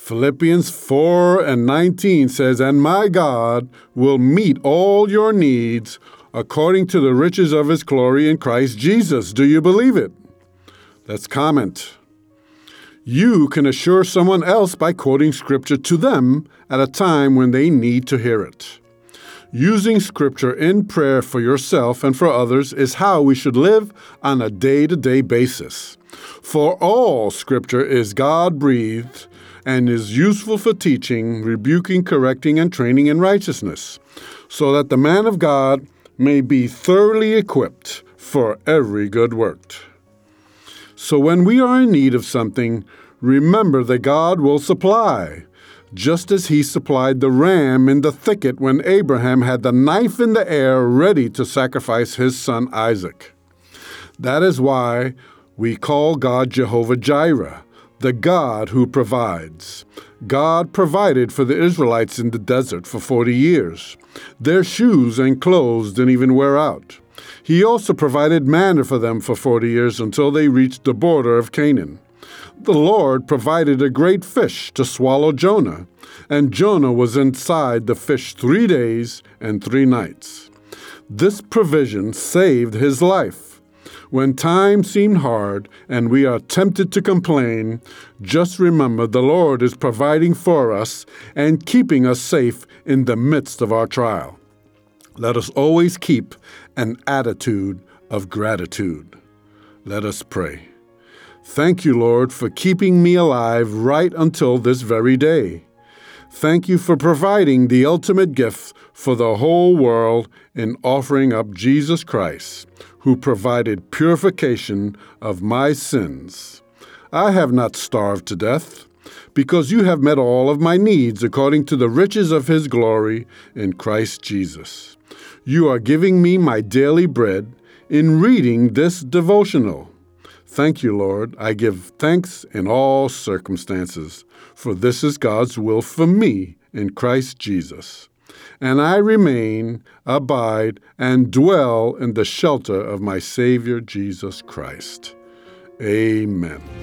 Philippians 4 and 19 says, And my God will meet all your needs according to the riches of his glory in Christ Jesus. Do you believe it? Let's comment. You can assure someone else by quoting Scripture to them at a time when they need to hear it. Using Scripture in prayer for yourself and for others is how we should live on a day to day basis. For all Scripture is God breathed and is useful for teaching, rebuking, correcting, and training in righteousness, so that the man of God may be thoroughly equipped for every good work. So when we are in need of something, remember that God will supply, just as he supplied the ram in the thicket when Abraham had the knife in the air ready to sacrifice his son Isaac. That is why we call God Jehovah Jireh the God who provides. God provided for the Israelites in the desert for 40 years. Their shoes and clothes didn't even wear out. He also provided manna for them for 40 years until they reached the border of Canaan. The Lord provided a great fish to swallow Jonah, and Jonah was inside the fish three days and three nights. This provision saved his life. When times seem hard and we are tempted to complain, just remember the Lord is providing for us and keeping us safe in the midst of our trial. Let us always keep an attitude of gratitude. Let us pray. Thank you, Lord, for keeping me alive right until this very day. Thank you for providing the ultimate gift for the whole world in offering up Jesus Christ, who provided purification of my sins. I have not starved to death, because you have met all of my needs according to the riches of his glory in Christ Jesus. You are giving me my daily bread in reading this devotional. Thank you, Lord. I give thanks in all circumstances, for this is God's will for me in Christ Jesus. And I remain, abide, and dwell in the shelter of my Savior Jesus Christ. Amen.